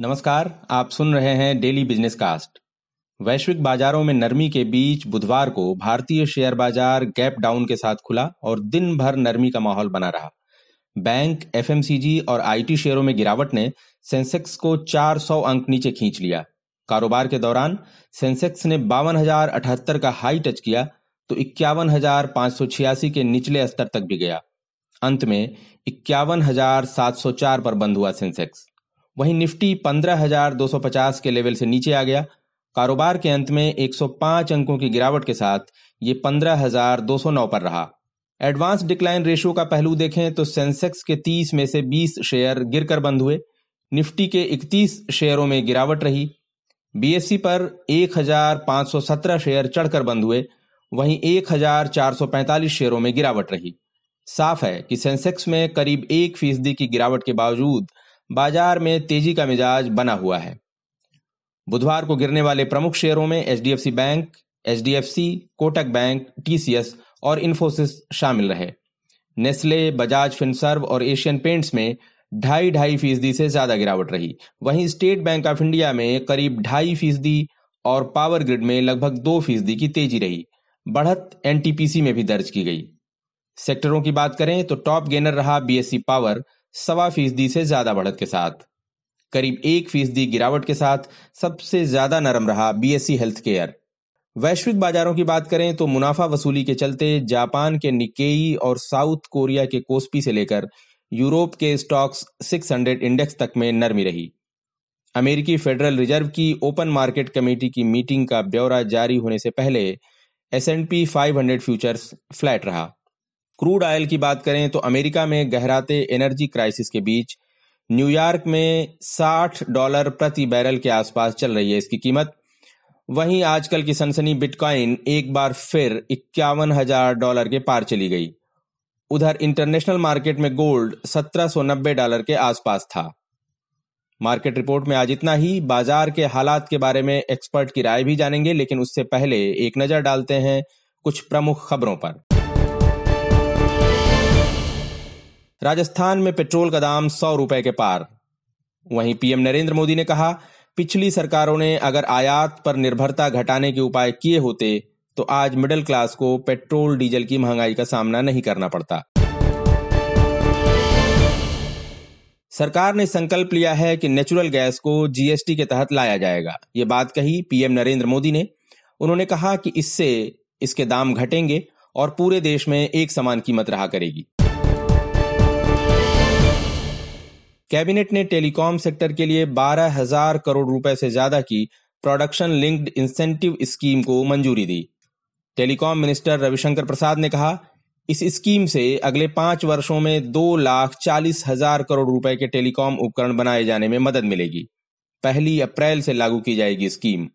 नमस्कार, आप सुन रहे हैं डेली बिज़नेस कास्ट वैश्विक बाजारों में नरमी के बीच बुधवार को भारतीय शेयर बाज़ार गैप डाउन के साथ खुला और दिन भर नरमी का माहौल बना रहा। बैंक एफएमसीजी और आईटी शेयरों में गिरावट ने सेंसेक्स को 400 अंक नीचे खींच लिया। कारोबार के दौरान सेंसेक्स ने बावन का हाई टच किया तो इक्यावन के निचले स्तर तक भी गया। अंत में इक्यावन पर बंद हुआ सेंसेक्स। वहीं निफ्टी 15,250 के लेवल से नीचे आ गया। कारोबार के अंत में 105 अंकों की गिरावट के साथ ये 15,209 पर रहा। एडवांस डिक्लाइन रेशियो का पहलू देखें तो सेंसेक्स के 30 में से 20 शेयर गिरकर बंद हुए। निफ्टी के 31 शेयरों में गिरावट रही। बीएससी पर 1,517 शेयर चढ़कर बंद हुए। वहीं 1,445 शेयरों में गिरावट रही। साफ़ है कि सेंसेक्स में करीब एक फ़ीसदी की गिरावट के बावजूद बाज़ार में तेज़ी का मिजाज बना हुआ है। बुधवार को गिरने वाले प्रमुख शेयरों में HDFC bank, HDFC, Kotak bank, TCS और इन्फोसिस शामिल रहे। नेस्ले, बजाज फिनसर्व और एशियन पेंट्स में ढाई ढाई फ़ीसदी से ज़्यादा गिरावट रही। वहीं स्टेट बैंक ऑफ़ इंडिया में करीब ढाई फ़ीसदी और पावर ग्रिड में लगभग दो फ़ीसदी की तेज़ी रही। बढ़त एनटीपीसी में भी दर्ज की गई। सेक्टरों की बात करें तो टॉप गेनर रहा बीएससी पावर सवा फ़ीसदी से ज़्यादा बढ़त के साथ। करीब एक फ़ीसदी गिरावट के साथ सबसे ज़्यादा नरम रहा बीएससी हेल्थ केयर वैश्विक बाजारों की बात करें तो मुनाफा वसूली के चलते जापान के निकेई और साउथ कोरिया के कोस्पी से लेकर यूरोप के स्टॉक्स 600 इंडेक्स तक में नरमी रही। अमेरिकी फेडरल रिज़र्व की ओपन मार्केट कमेटी की मीटिंग का ब्यौरा जारी होने से पहले S and P five futures flat रहा। क्रूड ऑयल की बात करें तो अमेरिका में गहराते एनर्जी क्राइसिस के बीच न्यूयॉर्क में 60 डॉलर प्रति बैरल के आसपास चल रही है इसकी कीमत। वहीं आजकल की सनसनी बिटकॉइन एक बार फिर इक्यावन हज़ार डॉलर के पार चली गई। उधर इंटरनेशनल मार्केट में गोल्ड 1790 डॉलर के आसपास था। मार्केट रिपोर्ट में आज इतना ही, बाज़ार के हालात के बारे में एक्सपर्ट की राय भी जानेंगे, लेकिन उससे पहले एक नज़र डालते हैं कुछ प्रमुख खबरों पर। राजस्थान में पेट्रोल का दाम सौ रुपए के पार। वहीं पीएम नरेंद्र मोदी ने कहा, पिछली सरकारों ने अगर आयात पर निर्भरता घटाने के उपाय किए होते तो आज मिडिल क्लास को पेट्रोल, डीजल की महँगाई का सामना नहीं करना पड़ता। सरकार ने संकल्प लिया है कि नेचुरल गैस को जीएसटी के तहत लाया जाएगा। ये बात कही पीएम नरेंद्र मोदी ने। उन्होंने कहा कि इससे इसके दाम घटेंगे और पूरे देश में एक समान कीमत रहा करेगी। कैबिनेट ने टेलीकॉम सेक्टर के लिए बारह हज़ार करोड़ रुपए से ज़्यादा की प्रोडक्शन लिंक्ड इंसेंटिव स्कीम को मंजूरी दी। टेलीकॉम मिनिस्टर रविशंकर प्रसाद ने कहा, इस स्कीम से अगले पाँच वर्षों में दो लाख चालीस हज़ार करोड़ रुपए के टेलीकॉम उपकरण बनाए जाने में मदद मिलेगी। पहली अप्रैल से लागू की जाएगी स्कीम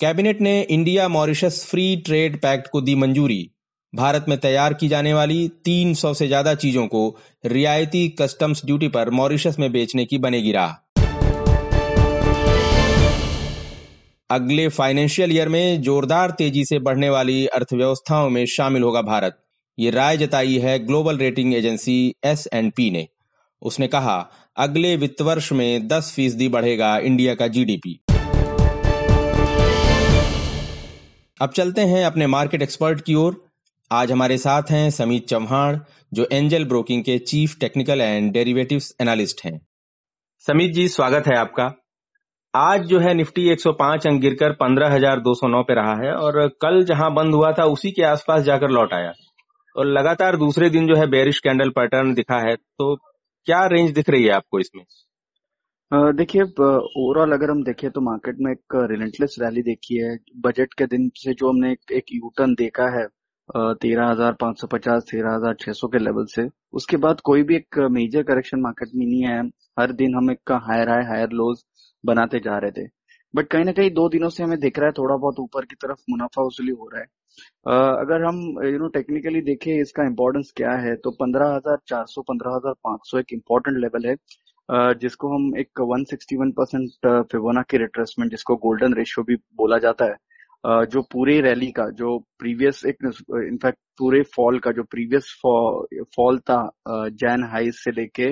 कैबिनेट ने India Mauritius free trade pact को दी मंजूरी। भारत में तैयार की जाने वाली 300 से ज़्यादा चीज़ों को रियायती कस्टम्स ड्यूटी पर मॉरिशस में बेचने की बनेगी राह। अगले फाइनेंशियल ईयर में जोरदार तेज़ी से बढ़ने वाली अर्थव्यवस्थाओं में शामिल होगा भारत। ये राय जताई है global rating agency S and P ने। उसने कहा, अगले वित्त वर्ष में 10 फ़ीसदी बढ़ेगा इंडिया का जीडीपी। अब चलते हैं अपने मार्केट एक्सपर्ट की ओर। आज हमारे साथ हैं समीत चौहान जो एंजल ब्रोकिंग के chief technical and derivatives analyst हैं। समीत जी स्वागत है आपका। आज जो है निफ्टी 105 अंक गिरकर 15,209 पे रहा है और कल जहाँ बंद हुआ था उसी के आसपास जाकर लौट आया। और लगातार दूसरे दिन जो है बेरिश कैंडल पैटर्न दिखा है तो क्या रेंज दिख रही है आपको इसमें? देखिए ओवरऑल अगर हम देखें तो मार्केट में एक रिलेंटलेस रैली देखी है। बजट के दिन से जो हमने एक, एक यूटर्न देखा है तेरह हज़ार पाँच सौ पचास तेरह हज़ार छह सौ के लेवल से। उसके बाद कोई भी एक मेजर करेक्शन मार्केट में नहीं है हर दिन हम एक हायर हाई हायर लोज बनाते जा रहे थे। बट कहीं ना कहीं दो दिनों से हमें दिख रहा है थोड़ा बहुत ऊपर की तरफ़ मुनाफा वसूली हो रहा है। uh, अगर हम यू नो टेक्निकली देखें इसका इम्पोर्टेंस क्या है तो पंद्रह हज़ार चार सौ पंद्रह हज़ार पाँच सौ एक इम्पोर्टेंट लेवल है। uh, जिसको हम एक one sixty one percent Fibonacci retracement जिसको गोल्डन रेशियो भी बोला जाता है। जो पूरे रैली का जो प्रीवियस एक इनफैक्ट पूरे फॉल का जो प्रीवियस फॉल था जैन हाई से लेके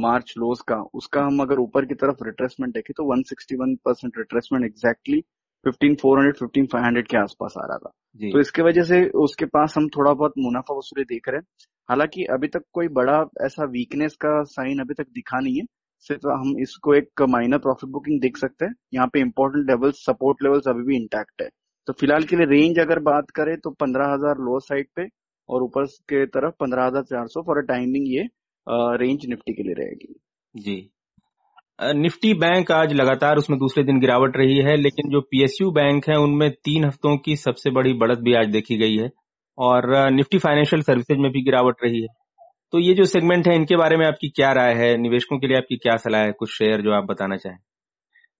मार्च लोस का उसका हम अगर ऊपर की तरफ़ रिट्रेसमेंट देखें तो 161 परसेंट रिट्रेसमेंट एग्जैक्टली 15400 15500 के आसपास आ रहा था। तो इसके वजह से उसके पास हम थोड़ा बहुत मुनाफा वसूली देख रहे हैं। हालाँकि अभी तक कोई बड़ा ऐसा वीकनेस का साइन अभी तक दिखा नहीं है। सिर्फ़ हम इसको एक माइनर प्रॉफिट बुकिंग देख सकते हैं। यहाँ पे इंपॉर्टेंट लेवल्स सपोर्ट लेवल्स अभी भी इंटैक्ट है। तो फ़िलहाल के लिए रेंज अगर बात करें तो पंद्रह हज़ार लोअर साइड पे और ऊपर के तरफ़ पंद्रह हज़ार चार सौ फॉर टाइमिंग ये रेंज निफ्टी के लिए रहेगी। जी। निफ्टी बैंक आज लगातार उसमें दूसरे दिन गिरावट रही है, लेकिन जो पीएसयू बैंक है, उनमें तीन हफ्तों की सबसे बड़ी बढ़त भी आज देखी गई है। और निफ्टी फाइनेंशियल सर्विसेज़ में भी गिरावट रही है। तो ये जो सेगमेंट है इनके बारे में आपकी क्या राय है? निवेशकों के लिए आपकी क्या सलाह है? कुछ शेयर जो आप बताना चाहें।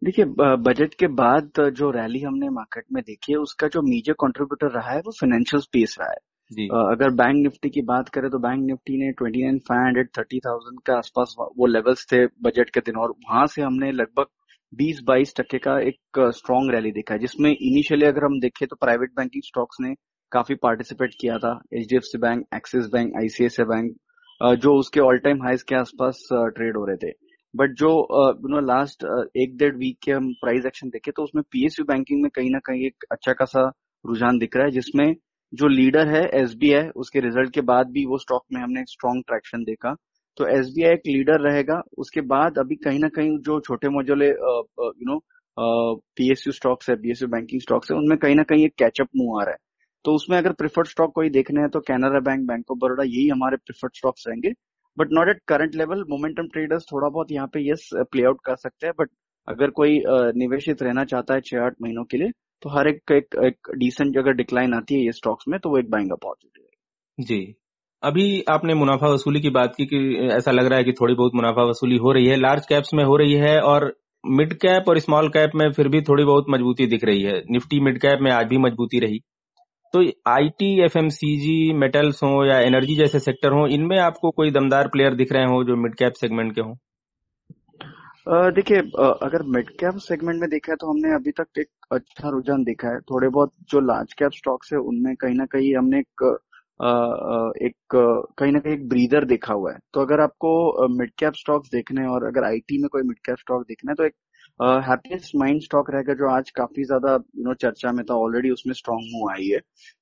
देखिए बजट के बाद जो रैली हमने मार्केट में देखी है उसका जो मेजर कंट्रीब्यूटर रहा है वो फाइनेंशियल स्पेस रहा है। अगर बैंक निफ्टी की बात करें तो बैंक निफ्टी ने twenty nine five hundred thirty thousand के आसपास वो लेवल्स थे बजट के दिन और वहाँ से हमने लगभग बीस बाईस टक्के का एक स्ट्रॉन्ग रैली देखा है जिसमें इनिशियली अगर हम देखें तो प्राइवेट बैंकिंग स्टॉक्स ने काफ़ी पार्टिसिपेट किया था HDFC bank Axis bank ICICI bank जो उसके ऑल टाइम हाइज के आसपास ट्रेड हो रहे थे। बट जो यू नो लास्ट एक डेढ़ वीक के हम प्राइस एक्शन देखे तो उसमें पीएसयू बैंकिंग में कहीं ना कहीं एक अच्छा खासा रुझान दिख रहा है, जिसमें जो लीडर है एसबीआई उसके रिज़ल्ट के बाद भी वो स्टॉक में हमने स्ट्रॉन्ग ट्रैक्शन देखा। तो एसबीआई एक लीडर रहेगा, उसके बाद अभी कहीं ना कहीं जो छोटे मोजोले यू नो पीएसयू स्टॉक्स है पीएसयू बैंकिंग स्टॉक्स है, उनमें कहीं ना कहीं एक कैचअप मूव आ रहा है। तो उसमें अगर प्रिफर्ड स्टॉक कोई देखने हैं तो Canara bank bank of Baroda यही हमारे प्रिफर्ड स्टॉक्स रहेंगे। But not at current level momentum traders थोड़ा बहुत यहाँ पे यस प्ले आउट कर सकते हैं। बट अगर कोई निवेशित रहना चाहता है छह आठ महीनों के लिए तो हर एक एक, एक डिसेंट अगर डिक्लाइन आती है ये स्टॉक्स में तो वो एक बाइंग अपॉर्चुनिटी जी। अभी आपने मुनाफा वसूली की बात की कि ऐसा लग रहा है कि थोड़ी बहुत मुनाफा वसूली हो रही है। लार्ज कैप्स में हो रही है और मिड कैप और स्मॉल कैप में फिर भी थोड़ी बहुत मजबूती दिख रही है। निफ्टी मिड कैप में आज भी मजबूती रही। तो आईटी एफएमसीजी मेटल्स हो या एनर्जी जैसे सेक्टर हो, इनमें आपको कोई दमदार प्लेयर दिख रहे हो जो मिड कैप सेगमेंट के हों? देखिए अगर मिड कैप सेगमेंट में देखा है तो हमने अभी तक एक अच्छा रुझान देखा है। थोड़े बहुत जो लार्ज कैप स्टॉक्स है, उनमें कहीं ना कहीं हमने एक एक, कहीं ना कहीं एक ब्रीदर देखा हुआ है। तो अगर आपको मिड कैप स्टॉक्स देखने और अगर आईटी में कोई मिड कैप स्टॉक देखना है तो एक हैप्पीएस्ट माइंड स्टॉक रहेगा जो आज काफ़ी ज़्यादा यू नो चर्चा में था ऑलरेडी उसमें स्ट्रॉन्ग मूव आई है।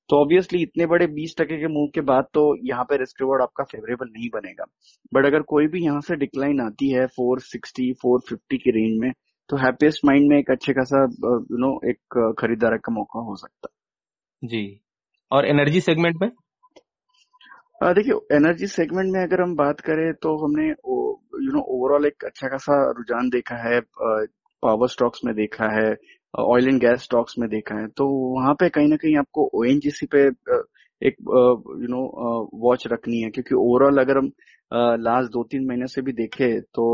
तो ऑब्वियसली इतने बड़े 20 टके के मूव के बाद तो यहाँ पे रिस्क रिवॉर्ड आपका फेवरेबल नहीं बनेगा। बट अगर कोई भी यहाँ से डिक्लाइन आती है 460 450 की रेंज में तो हैप्पीएस्ट माइंड में एक अच्छे खासा यू नो एक खरीदार का मौका हो सकता। है जी। और एनर्जी सेगमेंट में? देखिए एनर्जी सेगमेंट में अगर हम बात करें तो हमने यू नो ओवरऑल एक अच्छा खासा रुझान देखा है। पावर स्टॉक्स में देखा है ऑयल एंड गैस स्टॉक्स में देखा है तो वहाँ पे कहीं ना कहीं आपको ओएनजीसी पे एक यू नो वॉच रखनी है क्योंकि ओवरऑल अगर हम लास्ट दो तीन महीने से भी देखे तो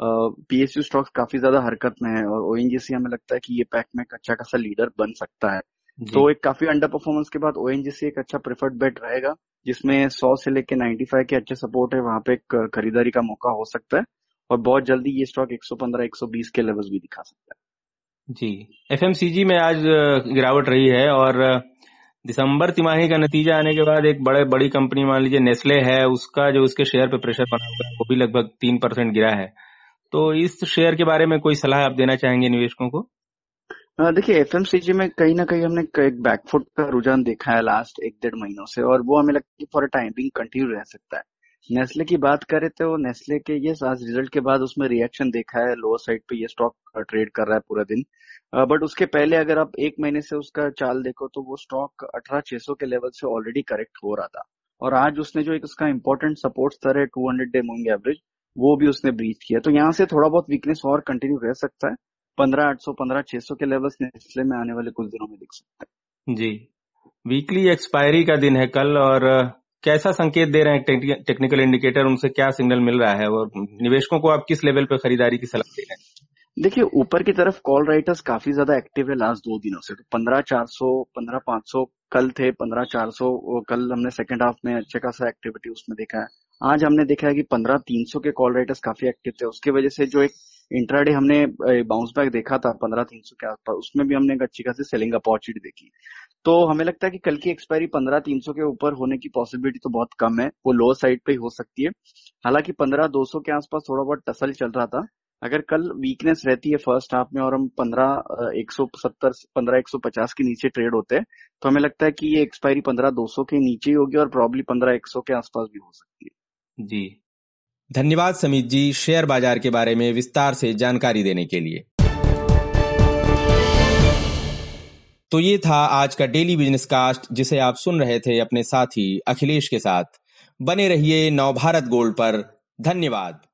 पीएसयू स्टॉक्स काफ़ी ज़्यादा हरकत में है और ओ हमें लगता है कि ये पैक में एक अच्छा खासा लीडर बन सकता है। तो एक काफ़ी अंडर परफॉर्मेंस के बाद ओ एक अच्छा प्रेफर्ड बेट रहेगा जिसमें 100 से लेकर 95 के अच्छे सपोर्ट है वहाँ पे एक खरीदारी का मौका हो सकता है। और बहुत जल्दी ये स्टॉक 115 120 के लेवल्स भी दिखा सकता है। जी। एफएमसीजी में आज गिरावट रही है और दिसंबर तिमाही का नतीजा आने के बाद एक बड़े बड़ी कंपनी मान लीजिए नेस्ले है उसका जो उसके शेयर पे प्रेशर बना हुआ है वो भी लगभग तीन परसेंट गिरा है। तो इस शेयर के बारे में कोई सलाह आप देना चाहेंगे निवेशकों को? देखिए एफएमसीजी में कहीं ना कहीं हमने एक बैकफुट का रुझान देखा है लास्ट एक डेढ़ महीनों से और वो हमें लगता है फॉर अ टाइमिंग कंटिन्यू रह सकता है। नेस्ले की बात करें तो नेस्ले के ये आज रिज़ल्ट के बाद उसमें रिएक्शन देखा है लोअर साइड पे ये स्टॉक ट्रेड कर रहा है पूरा दिन। बट उसके पहले अगर आप एक महीने से उसका चाल देखो तो वो स्टॉक अठारह छह सौ के लेवल से ऑलरेडी करेक्ट हो रहा था। और आज उसने जो एक उसका इंपॉर्टेंट सपोर्ट स्तर है two hundred day moving average वो भी उसने ब्रीच किया। तो यहाँ से थोड़ा बहुत वीकनेस और कंटिन्यू रह सकता है। पंद्रह आठ सौ, पंद्रह छह सौ के लेवल्स नेस्ले में आने वाले कुछ दिनों में दिख सकते हैं। जी। वीकली एक्सपायरी का दिन है कल और कैसा संकेत दे रहे हैं टेक्निकल इंडिकेटर उनसे क्या सिग्नल मिल रहा है और निवेशकों को आप किस लेवल पर खरीदारी की सलाह दे रहे हैं? देखिए, ऊपर की तरफ़ कॉल राइटर्स काफ़ी ज़्यादा एक्टिव है लास्ट दो दिनों से। तो पंद्रह चार सौ, पंद्रह पाँच सौ कल थे, पंद्रह चार सौ कल हमने सेकंड हाफ़ में अच्छे खासा एक्टिविटी उसमें देखा है। आज हमने देखा है कि पंद्रह तीन सौ के कॉल राइटर्स काफ़ी एक्टिव थे। उसकी वजह से जो एक इंट्राडे हमने बाउंस बैक देखा था पंद्रह तीन सौ के आसपास, उसमें भी हमने एक अच्छी खासी सेलिंग अपॉर्चुनिटी देखी। तो हमें लगता है कि कल की एक्सपायरी पंद्रह तीन सौ के ऊपर होने की पॉसिबिलिटी तो बहुत कम है। वो लोअर साइड पे ही हो सकती है। हालाँकि पंद्रह दो सौ के आसपास थोड़ा बहुत टसल चल रहा था। अगर कल वीकनेस रहती है फ़र्स्ट हाफ़ में और हम पंद्रह एक सौ सत्तर, पंद्रह एक सौ पचास के नीचे ट्रेड होते हैं तो हमें लगता है कि ये एक्सपायरी पंद्रह दो सौ के नीचे ही होगी और प्रॉब्ली पंद्रह एक सौ के आसपास भी हो सकती है। जी। धन्यवाद समीत जी शेयर बाज़ार के बारे में विस्तार से जानकारी देने के लिए। तो ये था आज का डेली बिज़नेस कास्ट जिसे आप सुन रहे थे अपने साथी अखिलेश के साथ। बने रहिए नवभारत गोल्ड पर। धन्यवाद।